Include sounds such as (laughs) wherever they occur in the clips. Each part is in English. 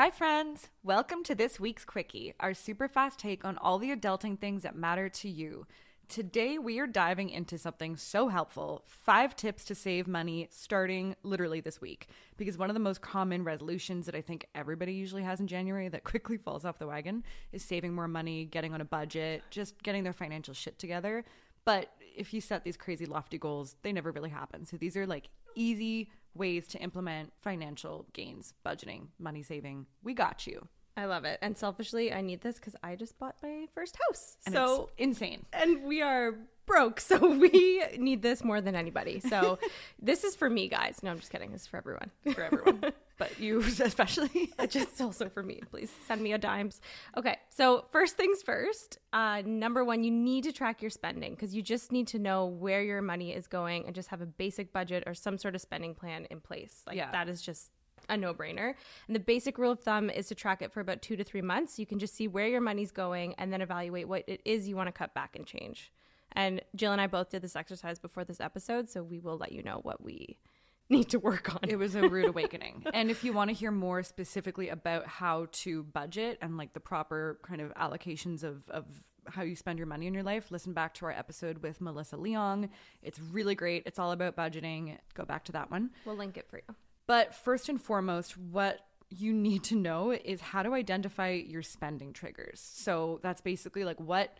Hi, friends. Welcome to this week's Quickie, our super fast take on all the adulting things that matter to you. Today, we are diving into something so helpful five tips to save money starting literally this week. Because one of the most common resolutions that I think everybody usually has in January that (laughs) quickly falls off the wagon is saving more money, getting on a budget, just getting their financial shit together. But if you set these crazy lofty goals, they never really happen. So these are like easy, ways to implement financial gains, budgeting, money saving. We got you. I love it. And selfishly, I need this because I just bought my first house. And so insane. And we are broke. (laughs) So we need this more than anybody. So (laughs) this is for me, guys. No, I'm just kidding. This is for everyone. For everyone. (laughs) but you especially. just also for me. Please send me a dimes. Okay. So first things first. Uh, number one, you need to track your spending because you just need to know where your money is going and just have a basic budget or some sort of spending plan in place. Like yeah. that is just a no brainer. And the basic rule of thumb is to track it for about two to three months. You can just see where your money's going and then evaluate what it is you want to cut back and change. And Jill and I both did this exercise before this episode, so we will let you know what we (laughs) need to work on. It was a rude awakening. (laughs) and if you want to hear more specifically about how to budget and like the proper kind of allocations of, of how you spend your money in your life, listen back to our episode with Melissa Leong. It's really great. It's all about budgeting. Go back to that one. We'll link it for you. But first and foremost, what you need to know is how to identify your spending triggers. So that's basically like what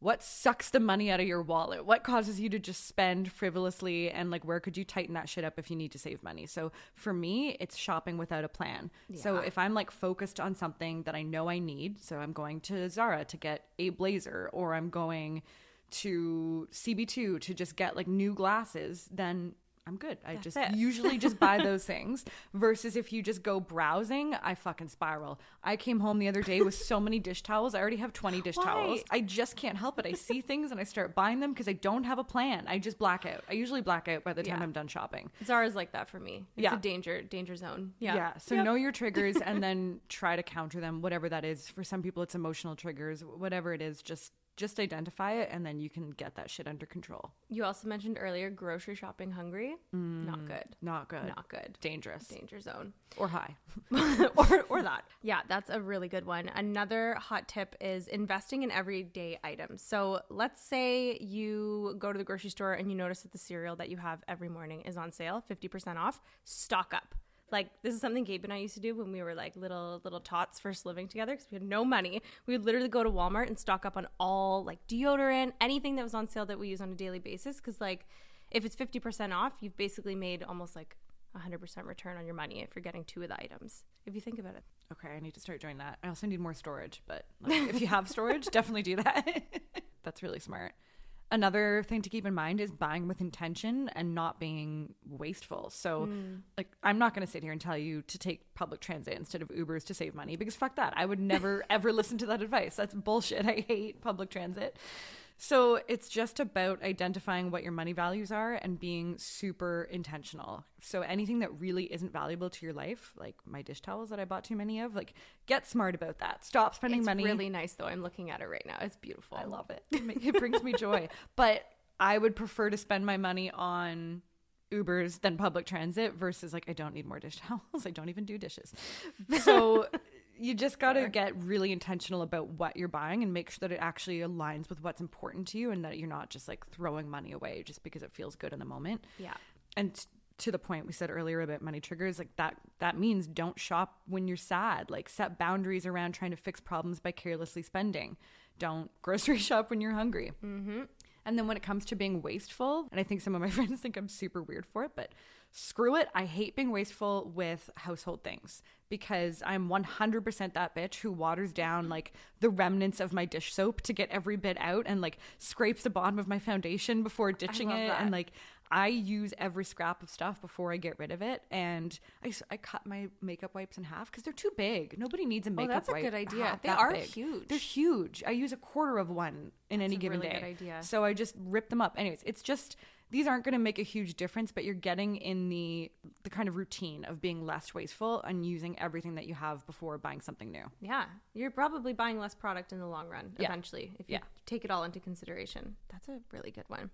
what sucks the money out of your wallet what causes you to just spend frivolously and like where could you tighten that shit up if you need to save money so for me it's shopping without a plan yeah. so if i'm like focused on something that i know i need so i'm going to zara to get a blazer or i'm going to cb2 to just get like new glasses then I'm good. I That's just it. usually just buy (laughs) those things. Versus if you just go browsing, I fucking spiral. I came home the other day with so many dish towels. I already have 20 dish Why? towels. I just can't help it. I see things and I start buying them because I don't have a plan. I just black out. I usually black out by the time yeah. I'm done shopping. Zara's like that for me. It's yeah. a danger danger zone. Yeah. Yeah. So yep. know your (laughs) triggers and then try to counter them, whatever that is. For some people, it's emotional triggers. Whatever it is, just just identify it and then you can get that shit under control. You also mentioned earlier grocery shopping hungry. Mm, not good. Not good. Not good. Dangerous. Danger zone. Or high. (laughs) (laughs) or, or that. Yeah, that's a really good one. Another hot tip is investing in everyday items. So let's say you go to the grocery store and you notice that the cereal that you have every morning is on sale, 50% off. Stock up like this is something Gabe and I used to do when we were like little little tots first living together because we had no money. We would literally go to Walmart and stock up on all like deodorant, anything that was on sale that we use on a daily basis. Because like if it's fifty percent off, you've basically made almost like a hundred percent return on your money if you're getting two of the items. If you think about it. Okay, I need to start doing that. I also need more storage, but like, if you have storage, (laughs) definitely do that. (laughs) That's really smart. Another thing to keep in mind is buying with intention and not being wasteful. So, mm. like, I'm not going to sit here and tell you to take public transit instead of Ubers to save money because fuck that. I would never, (laughs) ever listen to that advice. That's bullshit. I hate public transit. So it's just about identifying what your money values are and being super intentional. So anything that really isn't valuable to your life, like my dish towels that I bought too many of, like get smart about that. Stop spending money. it's money. Really nice though. I'm looking at it right now. It's beautiful. I love it. It brings me joy. (laughs) But I would prefer to spend my money on Ubers than public transit versus like I don't need more dish towels. (laughs) I don't even do dishes. So you just got to get really intentional about what you're buying and make sure that it actually aligns with what's important to you and that you're not just like throwing money away just because it feels good in the moment. Yeah. And to the point we said earlier about money triggers, like that that means don't shop when you're sad. Like set boundaries around trying to fix problems by carelessly spending. Don't grocery (laughs) shop when you're hungry. hmm And then when it comes to being wasteful, and I think some of my (laughs) friends think I'm super weird for it, but screw it. I hate being wasteful with household things because I'm 100% that bitch who waters down mm-hmm. like the remnants of my dish soap to get every bit out and like scrapes the bottom of my foundation before ditching it. That. And like, I use every scrap of stuff before I get rid of it, and I, I cut my makeup wipes in half because they're too big. Nobody needs a oh, makeup wipe. Oh, that's a wipe. good idea. They are big. huge. They're huge. I use a quarter of one in any a given really day. good idea. So I just rip them up. Anyways, it's just these aren't going to make a huge difference, but you're getting in the the kind of routine of being less wasteful and using everything that you have before buying something new. Yeah, you're probably buying less product in the long run Yeah. eventually if you Yeah. take it all into consideration. That's a really good one.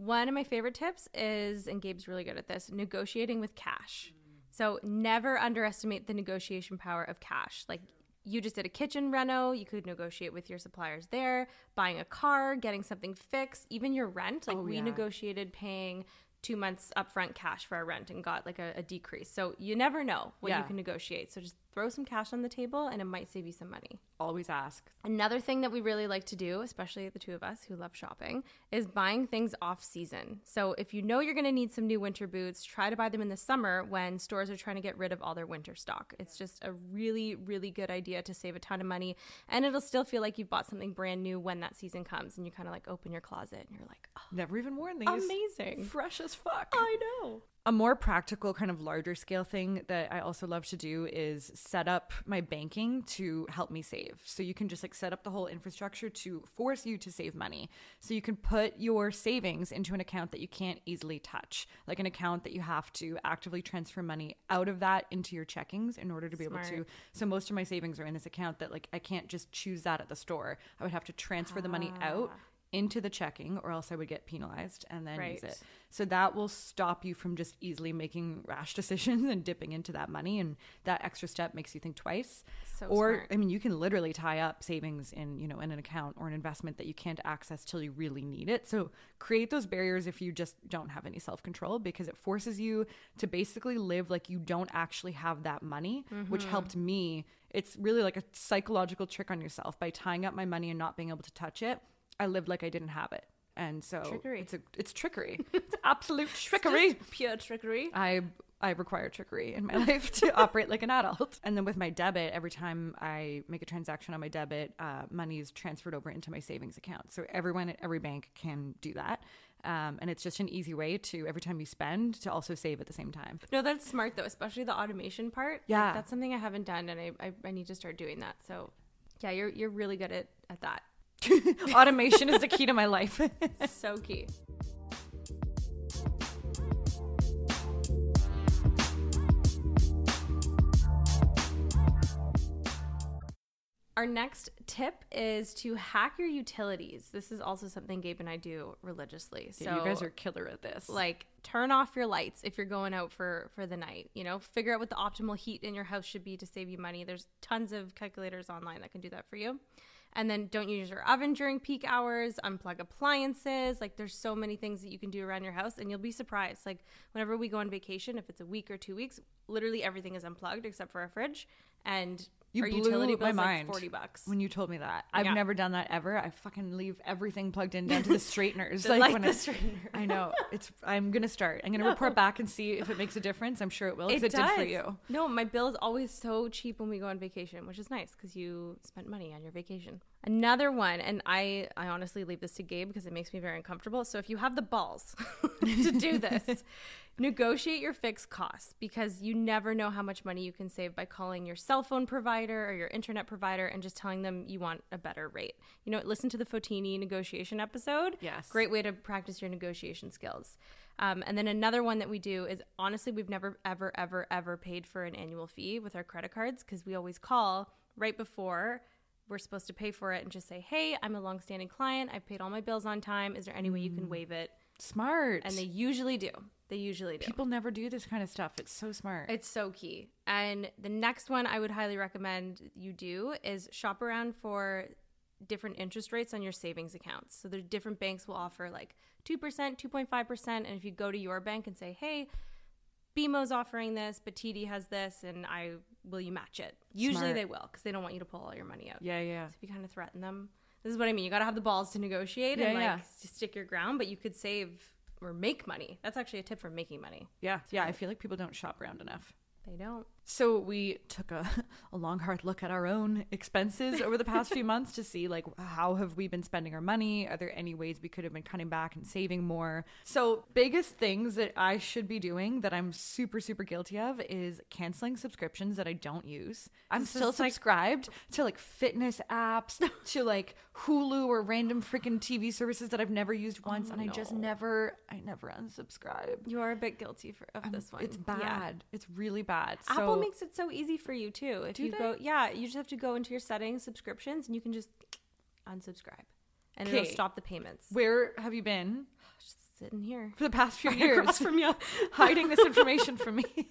One of my favorite tips is, and Gabe's really good at this, negotiating with cash. So never underestimate the negotiation power of cash. Like you just did a kitchen reno, you could negotiate with your suppliers there, buying a car, getting something fixed, even your rent. Like Oh, we yeah. negotiated paying two months upfront cash for our rent and got like a, a decrease. So you never know what you can negotiate. So just throw some cash on the table and it might save you some money. Always ask. Another thing that we really like to do, especially the two of us who love shopping, is buying things off season. So if you know you're going to need some new winter boots, try to buy them in the summer when stores are trying to get rid of all their winter stock. It's just a really, really good idea to save a ton of money. And it'll still feel like you've bought something brand new when that season comes and you kind of like open your closet and you're like, oh, Never even worn these. amazing. Fresh as fuck. I know. A more practical, kind of larger scale thing that I also love to do is set up my banking to help me save. So you can just like set up the whole infrastructure to force you to save money. So you can put your savings into an account that you can't easily touch, like an account that you have to actively transfer money out of that into your checkings in order to be able to. So most of my savings are in this account that like I can't just choose that at the store. I would have to transfer the money out ah. Into the checking or else I would get penalized and then use it. So that will stop you from just easily making rash (laughs) decisions and dipping into that money. And that extra step makes you think twice. So or, smart. I mean, you can literally tie up savings in, you know, in an account or an investment that you can't access till you really need it. So create those barriers if you just don't have any self control because it forces you to basically live like you don't actually have that money, which Mm-hmm. helped me. It's really like a psychological trick on yourself by tying up my money and not being able to touch it. I lived like I didn't have it. And so Trickery. it's a it's trickery. (laughs) It's absolute trickery. Pure trickery. I I require trickery in my (laughs) life to operate like an adult. And then with my debit, every time I make a transaction on my debit, uh, money is transferred over into my savings account. So everyone at every bank can do that. Um, and it's just an easy way to every time you spend to also save at the same time. No, that's smart though, especially the automation part. Like, Yeah. that's something I haven't done, and I, I, I need to start doing that. So, yeah, you're you're really good at at that. (laughs) Automation is the key to my life. (laughs) so key. Our next tip is to hack your utilities. This is also something Gabe and I do religiously. So you guys are killer at this. like turn off your lights if you're going out for for the night you know figure out what the optimal heat in your house should be to save you money there's tons of calculators online that can do that for you and then don't use your oven during peak hours unplug appliances. Like there's so many things that you can do around your house and you'll be surprised. Like whenever we go on vacation if it's a week or two weeks literally everything is unplugged except for our fridge. And You blew utility my mind like 40 bucks when you told me that. I've Yeah. never done that ever. I fucking leave everything plugged in down to the (laughs) straighteners. (laughs) like when the I- straightener. I know. It's. I'm gonna start. I'm gonna report back and see if it makes a difference. I'm sure it will. Because it, did for you. No, my bill is always so cheap when we go on vacation, which is nice because you spent money on your vacation. Another one, and I, I honestly leave this to Gabe because it makes me very uncomfortable. So if you have the balls (laughs) to do this, (laughs) negotiate your fixed costs because you never know how much money you can save by calling your cell phone provider or your internet provider and just telling them you want a better rate. You know, listen to the Fotini negotiation episode. Yes. Great way to practice your negotiation skills. Um, and then another one that we do is honestly, we've never, ever, ever, ever paid for an annual fee with our credit cards because we always call right before we're supposed to pay for it and just say, hey, I'm a longstanding client. I've paid all my bills on time. Is there any way you can mm. waive it? Smart. And they usually do. They usually do. people never do this kind of stuff. It's so smart. It's so key. And the next one I would highly recommend you do is shop around for different interest rates on your savings accounts. So the different banks will offer like 2%, 2.5%. And if you go to your bank and say, hey, BMO's offering this, but TD has this, and I will you match it? Usually Smart. they will because they don't want you to pull all your money out. yeah, yeah. So if you kind of threaten them, this is what I mean. You got to have the balls to negotiate Yeah, and like yeah. stick your ground, but you could save or make money. That's actually a tip for making money. Yeah, yeah. I feel like people don't shop around enough. They don't. So we took a (laughs) a long hard look at our own expenses over the past few (laughs) months to see like how have we been spending our money? Are there any ways we could have been cutting back and saving more? So, biggest things that I should be doing that I'm super super guilty of is canceling subscriptions that I don't use. I'm This still is, like- subscribed to like fitness apps, (laughs) to like Hulu or random freaking TV services that I've never used once and I oh, just never I never unsubscribe. You are a bit guilty for, of this one. It's Yeah. bad. It's really bad. Apple So- makes it so easy for you too. If you they? go, yeah, you just have to go into your settings, subscriptions, and you can just unsubscribe, and it'll stop the payments. Where have you been (sighs) Just sitting here. for the past few Right years from you. (laughs) hiding this information from me? (laughs)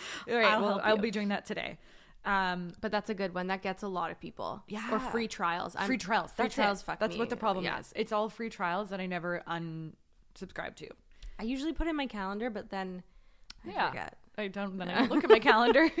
(laughs) All right, I'll well, I'll be doing that today. Um, But that's a good one. That gets a lot of people. Yeah. Or free trials. I'm- free trials. Free That's trials. it. Fuck That's me. what the problem Yeah. is. It's all free trials that I never unsubscribe to. I usually put in my calendar, but then I Yeah. forget. I don't. Then I look at my calendar. (laughs) (laughs)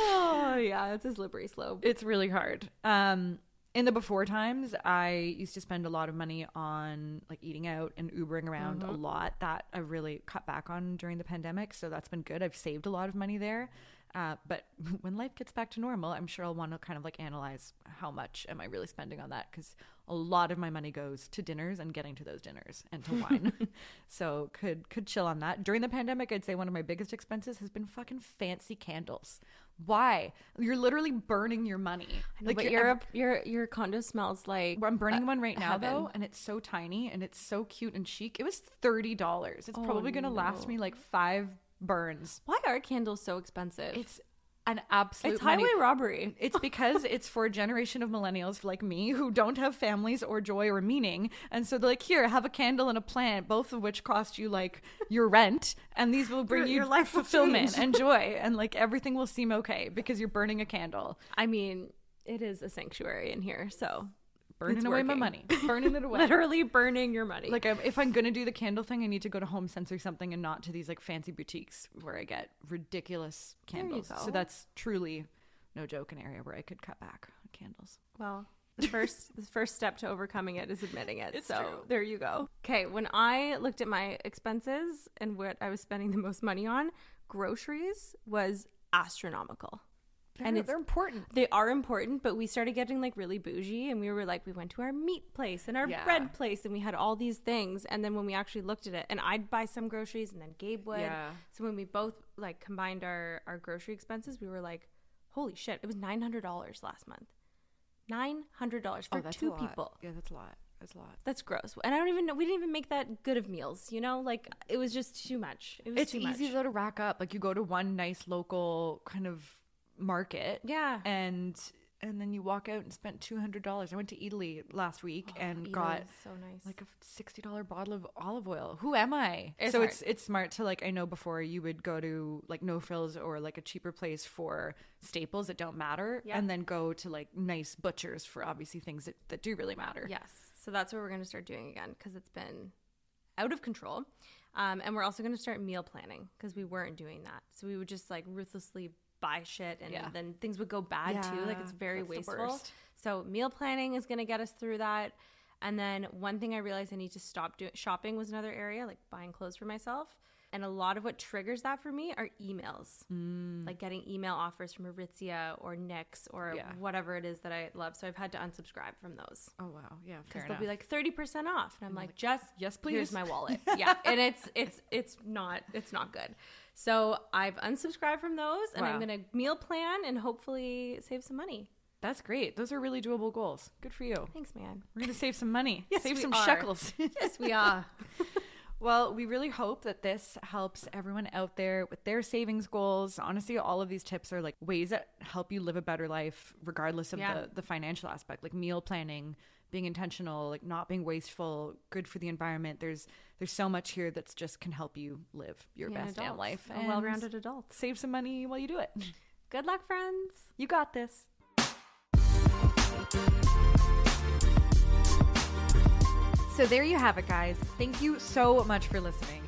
Oh yeah, it's a slippery slope. it's really hard. Um, in the before times, I used to spend a lot of money on like eating out and Ubering around a lot. That I really cut back on during the pandemic, so that's been good. I've saved a lot of money there. Uh, but (laughs) when life gets back to normal, I'm sure I'll want to kind of like analyze how much am I really spending on that because a lot of my money goes to dinners and getting to those dinners and to wine. (laughs) (laughs) so could could chill on that. During the pandemic, I'd say one of my biggest expenses has been fucking fancy candles. Why? You're literally burning your money. like, but your ev- your your condo smells like I'm burning one right now heaven. though, and it's so tiny and it's so cute and chic. It was thirty dollars. It's Oh, probably gonna last me like five burns. Why are candles so expensive? It's an absolute it's money- highway robbery. (laughs) It's because it's for a generation of millennials like me who don't have families or joy or meaning. And so they're like, here, have a candle and a plant, both of which cost you like your rent. And these will bring Your- you your life fulfillment and (laughs) joy. And like everything will seem okay because you're burning a candle, I mean, it is a sanctuary in here, so burning It's away my money, (laughs) burning it away. literally burning your money. Like I'm- if I'm gonna do the candle thing, I need to go to Home Sense or something, and not to these like fancy boutiques where I get ridiculous candles. So that's truly no joke, an area where I could cut back on candles. Well, the first the first step to overcoming it is admitting it. It's so true. there you go. Okay, when I looked at my expenses and what I was spending the most money on, groceries was astronomical. And And they're important. They are important, but we started getting like really bougie and we were like we went to our meat place and our Yeah. bread place and we had all these things and then when we actually looked at it and I'd buy some groceries and then Gabe would. Yeah. So when we both like combined our our grocery expenses, we were like, "Holy shit, it was $900 last month." $900 for two people. Yeah, that's a lot. That's a lot. That's gross. And I don't even know. We didn't even make that good of meals. You know, like it was just too much. It was It's too easy much. though to rack up. Like you go to one nice local kind of market, Yeah. and and then you walk out and spent two hundred dollars. I went to Eataly last week and Eataly got so nice. like a sixty dollar bottle of olive oil. Who am I? It's so hard. it's it's smart to like I know before you would go to like no frills or like a cheaper place for staples that don't matter, Yeah. and then go to like nice butchers for obviously things that, that do really matter. Yes. So that's what we're going to start doing again because it's been out of control. Um, and we're also going to start meal planning because we weren't doing that. So we would just like ruthlessly buy shit and Yeah. then things would go bad too. Like it's very wasteful. So meal planning is going to get us through that. And then one thing I realized I need to stop doing shopping was another area, like buying clothes for myself. And a lot of what triggers that for me are emails, like getting email offers from Aritzia or Nix or Yeah. whatever it is that I love. So I've had to unsubscribe from those Oh wow. Yeah. because they'll enough. be like thirty percent off, and I'm like, just yes, Here's please." my wallet. (laughs) yeah, and it's it's it's not it's not good. So I've unsubscribed from those, and I'm gonna meal plan and hopefully save some money. That's great. Those are really doable goals. Good for you. Thanks, man. We're gonna save some money. (laughs) Yes, save some are. shekels. (laughs) Yes, we are. (laughs) Well, we really hope that this helps everyone out there with their savings goals. Honestly, all of these tips are like ways that help you live a better life, regardless of Yeah. the, the financial aspect, like meal planning, being intentional, like not being wasteful, good for the environment. There's there's so much here that's just can help you live your Be an best damn life a well-rounded adult. Save some money while you do it. (laughs) Good luck, friends. You got this. So there you have it, guys. Thank you so much for listening.